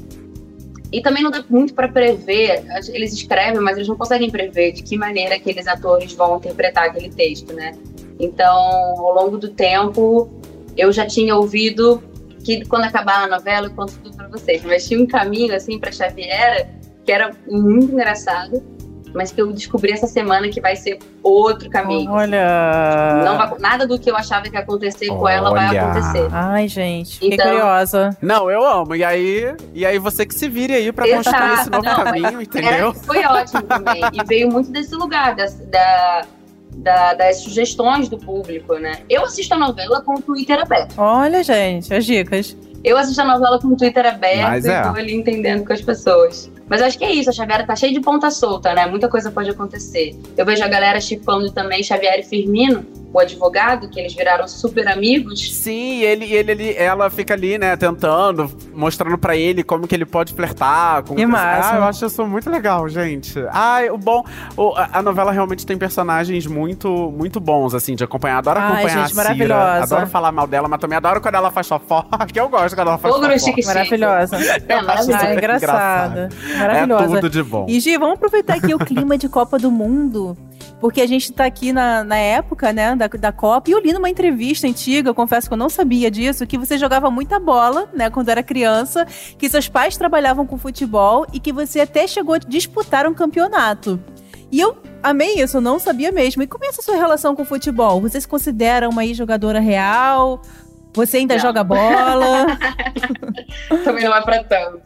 E também não dá muito para prever, eles escrevem, mas eles não conseguem prever de que maneira aqueles atores vão interpretar aquele texto, né? Então, ao longo do tempo, eu já tinha ouvido que quando acabar a novela eu conto tudo pra vocês, mas tinha um caminho assim para Xaviera que era muito engraçado, mas que eu descobri essa semana que vai ser outro caminho. Olha. Não vai- nada do que eu achava que ia acontecer com ela vai Olha. acontecer. Ai, gente, fiquei Então- curiosa. Não, eu amo. E aí, e aí você que se vire aí pra Exato. construir esse novo Não, caminho, Era- entendeu? foi ótimo também. E veio muito desse lugar, das, da, da- das sugestões do público, né? Eu assisto a novela com o Twitter aberto. Olha, gente, as dicas. Eu assisto a novela com o Twitter aberto Mas e é. tô ali entendendo com as pessoas. Mas eu acho que é isso, a Xaviera tá cheia de ponta solta, né? Muita coisa pode acontecer. Eu vejo a galera chipando também Xavier e Firmino, o advogado, que eles viraram super amigos. Sim, ele, ele, ele, ela fica ali, né, tentando, mostrando pra ele como que ele pode flertar. Como Que massa. Ah, eu acho isso muito legal, gente. Ai, o bom. o- a, novela realmente tem personagens muito, muito bons, assim, de acompanhar. Adoro Ai, acompanhar gente, a Cira. maravilhosa. Adoro falar mal dela, mas também adoro quando ela faz fofoca, que eu gosto quando ela faz fofoca. chique chique. Maravilhosa. É, Eu acho engraçada. É Maravilhosa. tudo de bom. E, Gi, vamos aproveitar aqui o clima de Copa do Mundo. Porque a gente tá aqui na, na época, né, da, da Copa. E eu li numa entrevista antiga, eu confesso que eu não sabia disso, que você jogava muita bola, né, quando era criança. Que seus pais trabalhavam com futebol e que você até chegou a disputar um campeonato. E eu amei isso, eu não sabia mesmo. E como é essa sua relação com o futebol? Você se considera uma jogadora real? Você ainda Não. joga bola? também não é pra tanto.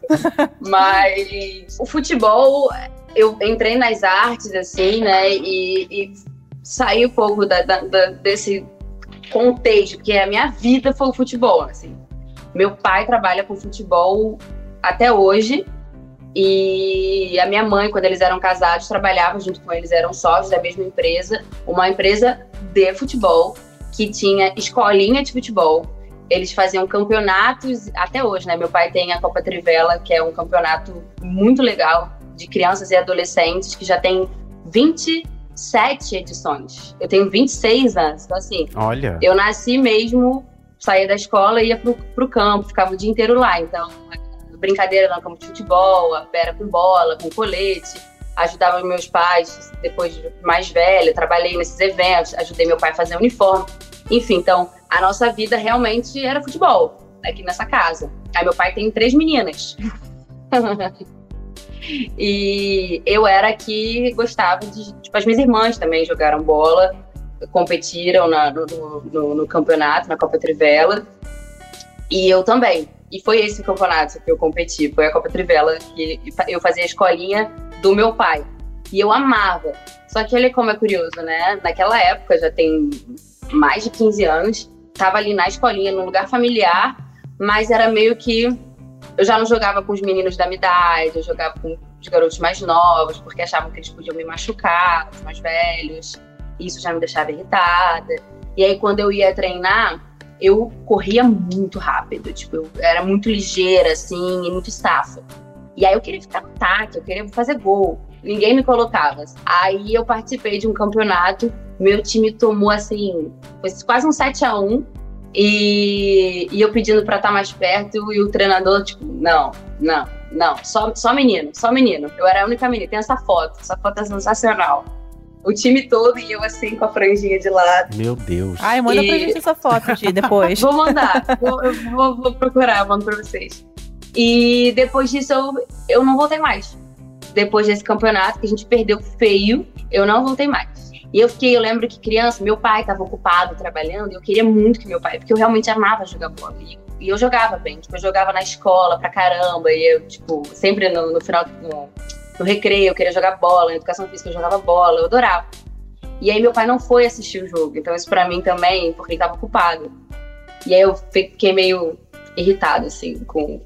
Mas o futebol, eu entrei nas artes, assim, né? E, e saí um pouco da- da- da- desse contexto, porque a minha vida foi o futebol, assim. Meu pai trabalha com futebol até hoje. E a minha mãe, quando eles eram casados, trabalhava junto com eles, eram sócios da mesma empresa, uma empresa de futebol, que tinha escolinha de futebol, eles faziam campeonatos até hoje, né? Meu pai tem a Copa Trivela, que é um campeonato muito legal de crianças e adolescentes que já tem 27 edições. Eu tenho 26 anos, então assim, Olha. eu nasci mesmo, saía da escola e ia pro, pro campo, ficava o dia inteiro lá. Então, brincadeira no campo de futebol, a pera com bola, com colete. Ajudava meus pais depois de mais velha, trabalhei nesses eventos, ajudei meu pai a fazer uniforme. Enfim, então, a nossa vida realmente era futebol aqui nessa casa. Aí meu pai tem três meninas. e eu era que gostava de. Tipo, as minhas irmãs também jogaram bola, competiram na- no, no- no campeonato, na Copa Trivela. E eu também. E foi esse campeonato que eu competi, foi a Copa Trivela, que eu fazia a escolinha do meu pai. E eu amava. Só que olha como é curioso, né? Naquela época, já tem mais de 15 anos, tava ali na escolinha, num lugar familiar, mas era meio que. Eu já não jogava com os meninos da minha idade, eu jogava com os garotos mais novos, porque achavam que eles podiam me machucar, os mais velhos. Isso já me deixava irritada. E aí, quando eu ia treinar, eu corria muito rápido, tipo, eu era muito ligeira, assim, e muito estafa. E aí eu queria ficar no ataque, eu queria fazer gol. Ninguém me colocava. Aí eu participei de um campeonato, meu time tomou, assim, foi quase um 7 a 1 e, e eu pedindo pra estar mais perto, e o treinador, tipo, não, não, não, só, só menino, só menino. Eu era a única menina, tem essa foto, essa foto é sensacional. O time todo e eu assim com a franjinha de lado. Meu Deus. Ai, manda pra E- gente essa foto, Gi, depois. Vou mandar, vou, eu vou, vou procurar, mando pra vocês. E depois disso eu, eu não voltei mais. Depois desse campeonato, que a gente perdeu feio, eu não voltei mais. E eu fiquei, eu lembro que criança, meu pai estava ocupado trabalhando, e eu queria muito que meu pai, porque eu realmente amava jogar bola. E, e eu jogava bem, tipo, eu jogava na escola pra caramba, e eu, tipo, sempre no, no final, no, no recreio, eu queria jogar bola, na educação física eu jogava bola, eu adorava. E aí meu pai não foi assistir o jogo, então isso pra mim também, porque ele tava ocupado. E aí eu fiquei meio irritada, assim, com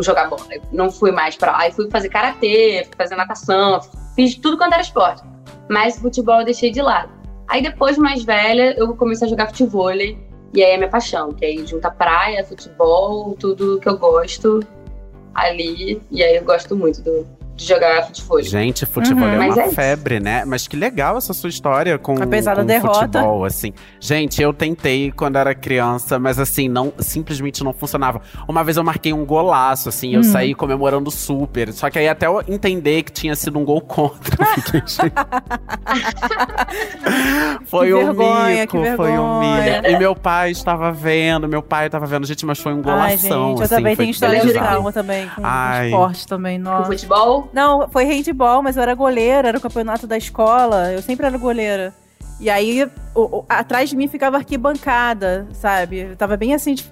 jogar bola. Eu não fui mais pra lá. Aí fui fazer karatê, fui fazer natação, fiz tudo quanto era esporte. Mas futebol eu deixei de lado. Aí depois, mais velha, eu comecei a jogar futebol. E aí é minha paixão, que aí junta praia, futebol, tudo que eu gosto ali. E aí eu gosto muito do, de jogar futebol. Gente, futebol Uhum. é uma é isso. febre, né? Mas que legal essa sua história com, Apesar da com derrota. futebol, assim. Gente, eu tentei quando era criança, mas assim, não simplesmente não funcionava. Uma vez eu marquei um golaço, assim, eu Hum. saí comemorando super. Só que aí até eu entender que tinha sido um gol contra, foi Que um vergonha, mico, que foi um mico. E meu pai estava vendo, meu pai estava vendo, gente, mas foi um Ai, golação, gente, eu assim, também tenho história de trauma também, com Ai. esporte também, Com nossa. futebol? Não, foi handball, mas eu era goleira, era o campeonato da escola. Eu sempre era goleira. E aí, o- o- atrás de mim ficava arquibancada, sabe? Eu tava bem assim, de,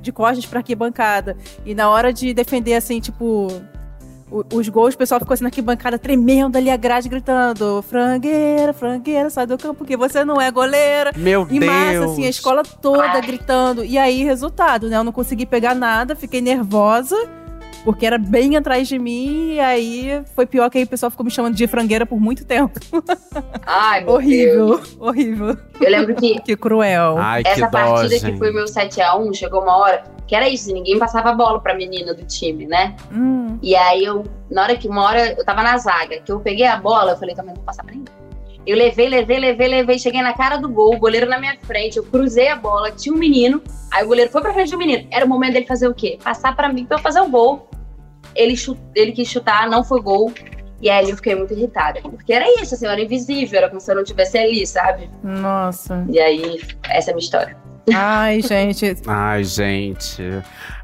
de costas pra arquibancada. E na hora de defender, assim, tipo. o- Os gols, o pessoal ficou assim na arquibancada, tremendo ali a grade, gritando: frangueira, frangueira, sai do campo, porque você não é goleira. Meu Deus. massa, assim, a escola toda gritando. E aí, resultado, né? Eu não consegui pegar nada, fiquei nervosa, porque era bem atrás de mim. E aí foi pior que aí o pessoal ficou me chamando de frangueira por muito tempo. Ai, meu horrível, Deus. horrível. Eu lembro que Que cruel. Ai, que essa dó, partida que foi meu 7x1, chegou uma hora que era isso, ninguém passava a bola pra menina do time, né? Hum. E aí eu, na hora que uma hora eu tava na zaga, que eu peguei a bola, eu falei, também não vou passar pra ninguém. Eu levei, levei, levei, levei, cheguei na cara do gol, o goleiro na minha frente, eu cruzei a bola, tinha um menino, aí o goleiro foi pra frente do menino. Era o momento dele fazer o quê? Passar pra mim pra eu fazer o gol. Ele, ele quis chutar, não foi gol. E aí eu fiquei muito irritada. Porque era isso, assim, eu era invisível, era como se eu não estivesse ali, sabe? Nossa. E aí, essa é a minha história. Ai, gente. Ai, gente.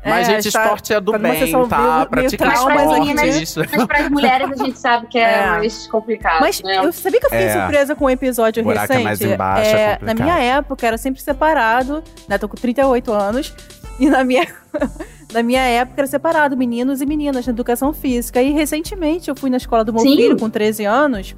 É, Mas, gente, está- esporte é do bem, tá? meio- Pratique meio traumas esportes. Mas para as mulheres a gente sabe que é, É. mais complicado. Mas né? eu sabia que eu fiquei É. surpresa com um episódio buraco é recente? mais embaixo, é na complicado. minha época era sempre separado, né? Tô com 38 anos. E na minha, na minha época era separado, meninos e meninas na educação física. E recentemente eu fui na escola do meu Sim. filho, com 13 anos,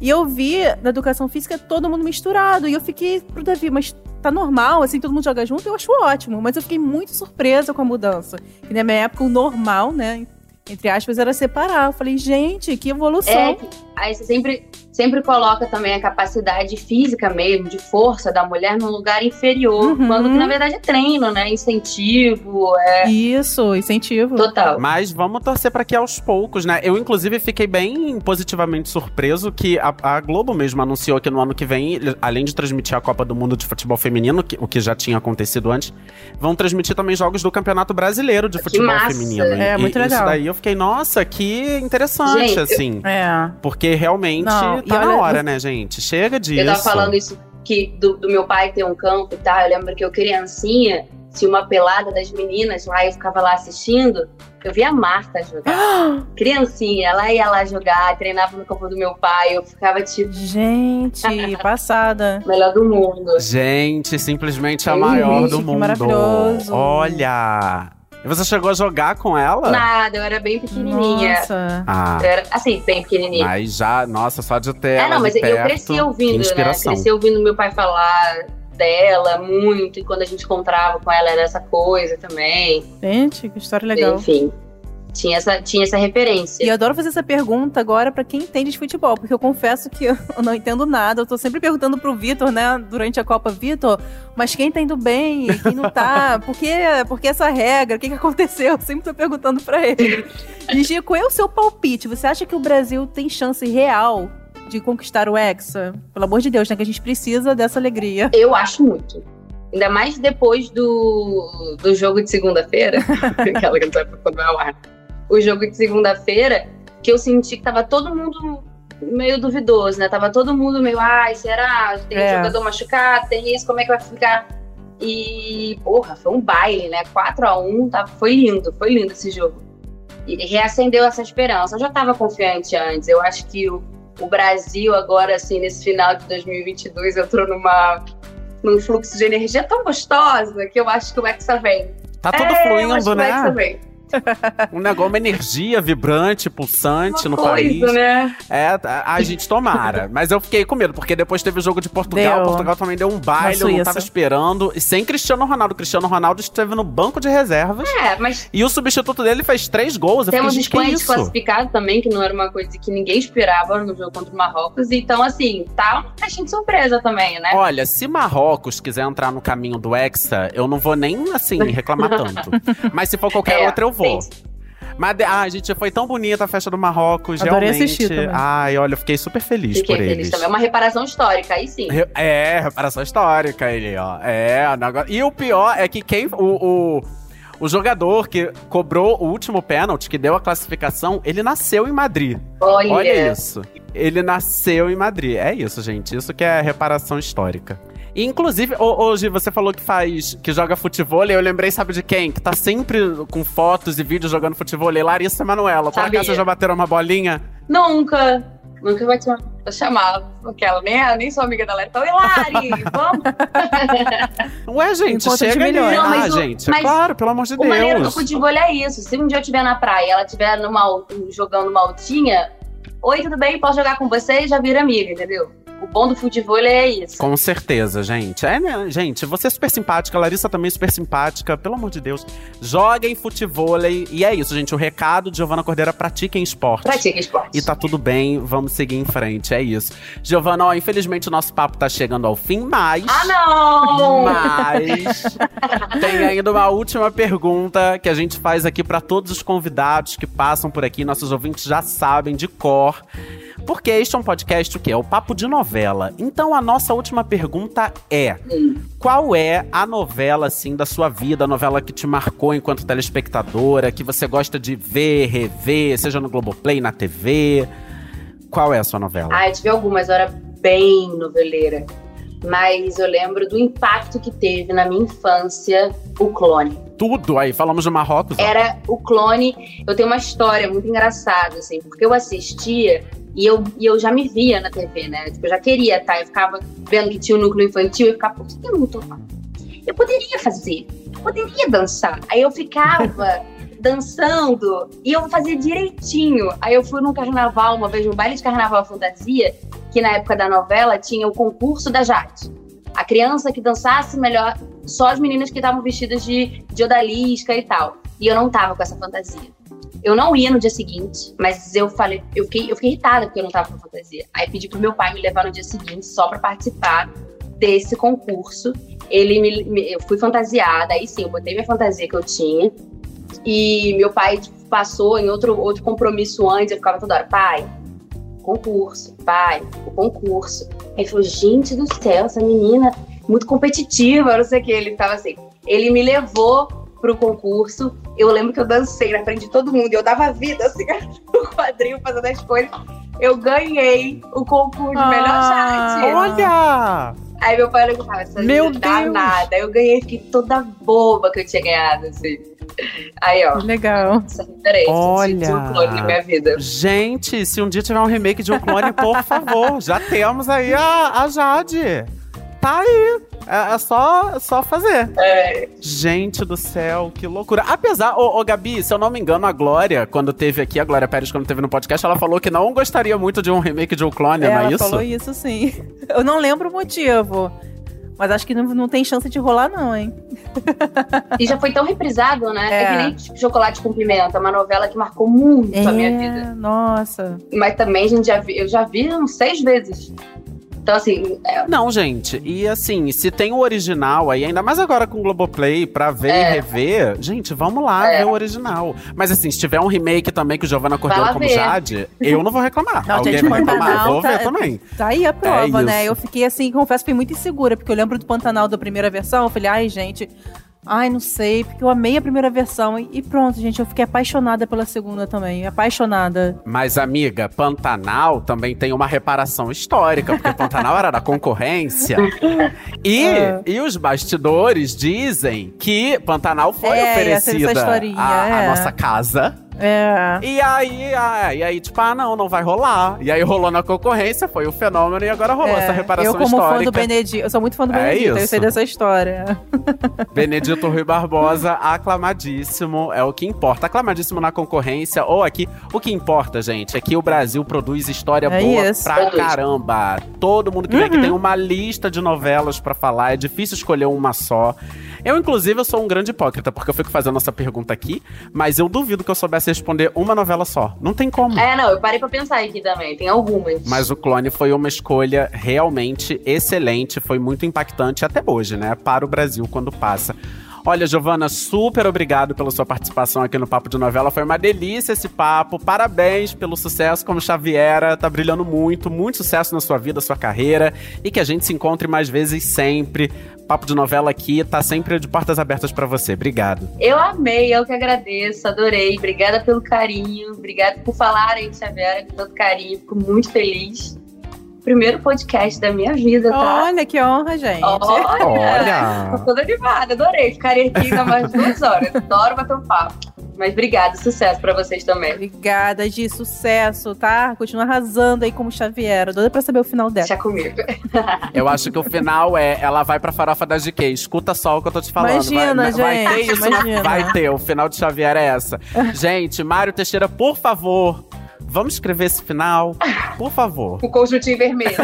e eu vi na educação física todo mundo misturado. E eu fiquei pro Davi, mas tá normal, assim, todo mundo joga junto, eu acho ótimo. Mas eu fiquei muito surpresa com a mudança. Que na minha época o normal, né? Entre aspas, era separar. Eu falei, gente, que evolução. É, aí você sempre, sempre coloca também a capacidade física mesmo, de força da mulher num lugar inferior, Uhum. quando que na verdade é treino, né? Incentivo, é Isso, incentivo. total. Mas vamos torcer para que aos poucos, né? Eu, inclusive, fiquei bem positivamente surpreso que a, a Globo mesmo anunciou que no ano que vem, além de transmitir a Copa do Mundo de Futebol Feminino, que- o que já tinha acontecido antes, vão transmitir também jogos do Campeonato Brasileiro de Futebol massa. Feminino. É, E- muito legal. Isso daí eu fiquei, nossa, que interessante, Gente, eu- assim. É. Porque realmente Não, tá na olha, hora, né, gente? Chega disso. Eu tava falando isso que do, do meu pai ter um campo e tal. Eu lembro que eu criancinha, tinha uma pelada das meninas lá, eu ficava lá assistindo. Eu via a Marta jogar. criancinha, ela ia lá jogar, treinava no campo do meu pai. Eu ficava tipo, Gente, passada. melhor do mundo. Gente, simplesmente a Gente, maior do que mundo. maravilhoso. Olha! E você chegou a jogar com ela? Nada, eu era bem pequenininha. Nossa. Ah, Eu era, assim, bem pequenininha. mas já, nossa, só de ter É, ela não, mas de eu perto, cresci ouvindo, né? inspiração. Cresci ouvindo meu pai falar dela muito, e quando a gente encontrava com ela era essa coisa também. Gente, que história legal. Enfim, tinha essa, tinha essa referência. E eu adoro fazer essa pergunta agora pra quem entende de futebol, porque eu confesso que eu não entendo nada. Eu tô sempre perguntando pro Vitor, né, durante a Copa, Vitor, mas quem tá indo bem, quem não tá? Por que, por que essa regra? O que, que aconteceu? Eu sempre tô perguntando pra ele. E Gia, qual é o seu palpite? Você acha que o Brasil tem chance real de conquistar o Hexa? Pelo amor de Deus, né? Que a gente precisa dessa alegria. Eu acho muito. Ainda mais depois do, do jogo de segunda-feira, aquela que não vai ao ar. O jogo de segunda-feira, que eu senti que tava todo mundo meio duvidoso, né? Tava todo mundo meio, ai, será? Tem É. jogador machucado, tem isso, como é que vai ficar? E, porra, foi um baile, né? 4x1, tá, foi lindo, foi lindo esse jogo. E reacendeu essa esperança. Eu já tava confiante antes. Eu acho que o, o Brasil agora, assim, nesse final de 2022, entrou numa num fluxo de energia tão gostosa que eu acho que o Hexa vem. Tá tudo é, eu acho fluindo, que o Hexa né? Um negócio, uma energia vibrante, pulsante Uma no coisa, país. né? É, a gente tomara. Mas eu fiquei com medo, porque depois teve o jogo de Portugal. Deu. Portugal também deu um baile, eu não tava esperando. E sem Cristiano Ronaldo. Cristiano Ronaldo esteve no banco de reservas. É, mas E o substituto dele fez três gols. Eu temos fiquei, os gente, que Espanha isso? desclassificado também, que não era uma coisa que ninguém esperava no jogo contra o Marrocos. Então, assim, tá uma caixinha de surpresa também, né? Olha, se Marrocos quiser entrar no caminho do Hexa, eu não vou nem, assim, reclamar tanto. Mas se for qualquer É, outra, eu vou. Sim. Mas, de- ah, gente, foi tão bonita a festa do Marrocos, Adorei realmente. assistir também. Ai, olha, eu fiquei super feliz Fiquei por feliz eles. também. É uma reparação histórica, aí sim. Re- É, reparação histórica ele, ó. É, o negócio... E o pior é que quem. O, o, o jogador que cobrou o último pênalti, que deu a classificação, ele nasceu em Madrid. Olha, Olha isso. Ele nasceu em Madrid. É isso, gente. Isso que é reparação histórica. E, inclusive, ho- hoje você falou que faz, que joga futebol, eu lembrei, sabe de quem? Que tá sempre com fotos e vídeos jogando futebol, Larissa Manoela. Por acaso vocês já bateram uma bolinha? Nunca, nunca vai te chamar. Eu chamava, porque ela nem, eu nem sou amiga da Lari. Então, Hilari, vamos? Ué, gente, de chega ali. milhões. Não, ah, mas o- gente, é mas claro, pelo amor de O maneiro do Deus. futebol é isso. Se um dia eu estiver na praia e ela estiver jogando uma altinha, oi, tudo bem? Posso jogar com você? Já vira amiga, entendeu? O bom do futebol é isso. Com certeza, gente. É, né, gente, você é super simpática, Larissa também é super simpática, pelo amor de Deus. Joguem futevôlei. E é isso, gente. O recado de Giovana Cordeira, pratiquem esporte. Pratica esporte. E tá tudo bem, vamos seguir em frente, é isso. Giovana, ó, infelizmente o nosso papo tá chegando ao fim, mas. Ah, não! Mas tem ainda uma última pergunta que a gente faz aqui pra todos os convidados que passam por aqui. Nossos ouvintes já sabem de cor. Porque este é um podcast o quê? É o papo de novela. Então a nossa última pergunta é: qual é a novela assim da sua vida, a novela que te marcou enquanto telespectadora, que você gosta de ver, rever, seja no Globoplay, na TV? Qual é a sua novela? Ah, eu tive algumas, eu era bem noveleira. Mas eu lembro do impacto que teve na minha infância o clone. Tudo aí, falamos de Marrocos. ó. Era o clone. Eu tenho uma história muito engraçada, assim, porque eu assistia e eu, e eu já me via na TV, né? Tipo, eu já queria, tá? Eu ficava vendo que tinha um núcleo infantil e ficava, por que eu não tô lá? Eu poderia fazer, eu poderia dançar. Aí eu ficava dançando e eu fazia direitinho. Aí eu fui num carnaval, uma vez, num baile de carnaval fantasia, que na época da novela tinha o concurso da Jade. A criança que dançasse melhor, só as meninas que estavam vestidas de, de odalisca e tal. E eu não tava com essa fantasia. Eu não ia no dia seguinte, mas eu falei, eu fiquei, eu fiquei irritada porque eu não tava com fantasia. Aí pedi pro meu pai me levar no dia seguinte só pra participar desse concurso. Ele me, me- eu fui fantasiada, aí sim, eu botei minha fantasia que eu tinha. E meu pai tipo, passou em outro, outro compromisso antes, eu ficava toda hora, pai, concurso, pai, o concurso. Aí ele falou, gente do céu, essa menina muito competitiva, não sei o que. Ele ficava assim. Ele me levou pro concurso. Eu lembro que eu dancei na frente de todo mundo. e Eu dava vida assim no quadril, fazendo as coisas. Eu ganhei o concurso de melhor Ah. Olha! Aí meu pai olhou e essa Meu Deus! nada. Eu ganhei, fiquei toda boba que eu tinha ganhado, assim. Aí, ó, Que legal. Olha! Um clone na minha vida. Gente, se um dia tiver um remake de um clone, por favor, já temos aí a, a Jade. Tá aí. É, é só, é só fazer. É, Gente do céu, que loucura. Apesar, ô, ô, Gabi, se eu não me engano, a Glória, quando teve aqui, a Glória Pérez, quando teve no podcast, ela falou que não gostaria muito de um remake de um clone, não Ela é isso? falou isso sim. Eu não lembro o motivo. Mas acho que não, não tem chance de rolar, não, hein? E já foi tão reprisado, né? É, É. que nem tipo, Chocolate com Pimenta, uma novela que marcou muito a minha vida. É, Nossa. Mas também a gente já vi, eu já vi uns seis vezes. Então, assim, é, Não, gente, e assim, se tem o original aí, ainda mais agora com o Globoplay, pra ver É. e rever, gente, vamos lá É. ver o original. Mas assim, se tiver um remake também com Giovanna Cordeiro lá como ver. Jade, eu não vou reclamar. Não, Alguém gente, vai reclamar, eu vou tá- ver também. Tá aí a prova, É né? Eu fiquei assim, confesso, fui muito insegura, porque eu lembro do Pantanal da primeira versão. Eu falei, ai, gente. Ai, não sei, porque eu amei a primeira versão. E pronto, gente, eu fiquei apaixonada pela segunda também. Apaixonada. Mas, amiga, Pantanal também tem uma reparação histórica, porque Pantanal era da concorrência. E, É. e os bastidores dizem que Pantanal foi É, oferecida à é. nossa casa. É. E aí, ah, e aí, tipo, ah, não, não vai rolar. E aí rolou na concorrência, foi o fenômeno, e agora rolou é. essa reparação eu, como fã histórica. do Benedito, eu sou muito fã do É Benedito, eu isso. sei dessa história. Benedito Rui Barbosa, aclamadíssimo, é o que importa. Aclamadíssimo na concorrência, ou aqui, o que importa, gente, é que o Brasil produz história É boa isso. pra caramba. Todo mundo que vem aqui Uhum. tem uma lista de novelas pra falar, é difícil escolher uma só. Eu, inclusive, eu sou um grande hipócrita, porque eu fico fazendo essa pergunta aqui, mas eu duvido que eu soubesse responder uma novela só. Não tem como. é, não, eu parei pra pensar aqui também, tem algumas. Mas o Clone foi uma escolha realmente excelente, foi muito impactante até hoje, né? Para o Brasil quando passa. Olha, Giovana, super obrigado pela sua participação aqui no Papo de Novela. Foi uma delícia esse papo. Parabéns pelo sucesso como Xaviera. Tá brilhando muito. Muito sucesso na sua vida, sua carreira. E que a gente se encontre mais vezes sempre. Papo de Novela aqui tá sempre de portas abertas pra você. Obrigado. Eu amei, eu que agradeço, adorei. Obrigada pelo carinho, obrigada por falarem, Xaviera, com tanto carinho, fico muito feliz. Primeiro podcast da minha vida, tá? Olha que honra, gente. Olha! Olha. Tô toda animada, adorei. Ficaria aqui ainda mais duas horas. Adoro bater um papo. Mas obrigada, sucesso pra vocês também. Obrigada, Gi. Sucesso, tá? Continua arrasando aí como Xavier. Doida pra saber o final dela. Deixa comigo. Eu acho que o final é ela vai pra farofa da GK. Escuta só o que eu tô te falando. Imagina, vai, vai gente, ter isso, imagina. vai ter. O final de Xavier é essa. gente, Mário Teixeira, por favor, vamos escrever esse final? Por favor. O conjuntinho vermelho.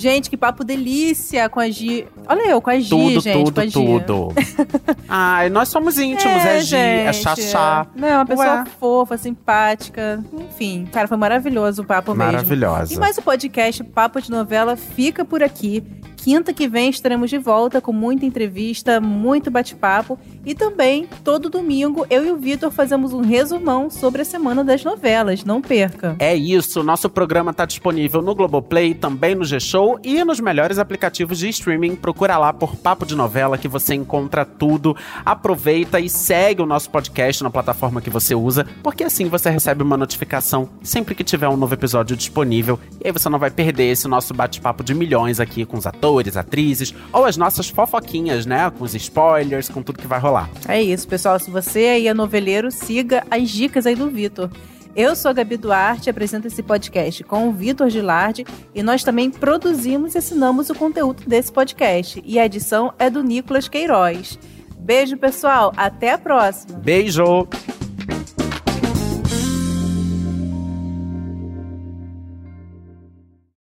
Gente, que papo delícia com a Gi. Olha eu, com a Gi, Tudo, gente. com a tudo, Gi. tudo. Ai, nós somos íntimos, é, Gi, é chachá. Não, uma pessoa Ué. fofa, simpática. Enfim, cara, foi maravilhoso o papo mesmo. Maravilhosa. E mais o podcast Papo de Novela fica por aqui. Quinta que vem estaremos de volta com muita entrevista, muito bate-papo. E também, todo domingo, eu e o Vitor fazemos um resumão sobre a semana das novelas. Não perca. É isso, nosso programa tá disponível no Globoplay, também no G-Show e nos melhores aplicativos de streaming. Procura lá por Papo de Novela que você encontra tudo. Aproveita e segue o nosso podcast na plataforma que você usa, porque assim você recebe uma notificação sempre que tiver um novo episódio disponível. E aí você não vai perder esse nosso bate-papo de milhões aqui com os atores, atrizes, ou as nossas fofoquinhas, né? Com os spoilers, com tudo que vai rolar. É isso, pessoal. Se você aí é noveleiro, siga as dicas aí do Vitor. Eu sou a Gabi Duarte, apresento esse podcast com o Vitor Gilardi e nós também produzimos e assinamos o conteúdo desse podcast. E a edição é do Nicolas Queiroz. Beijo, pessoal. Até a próxima. Beijo!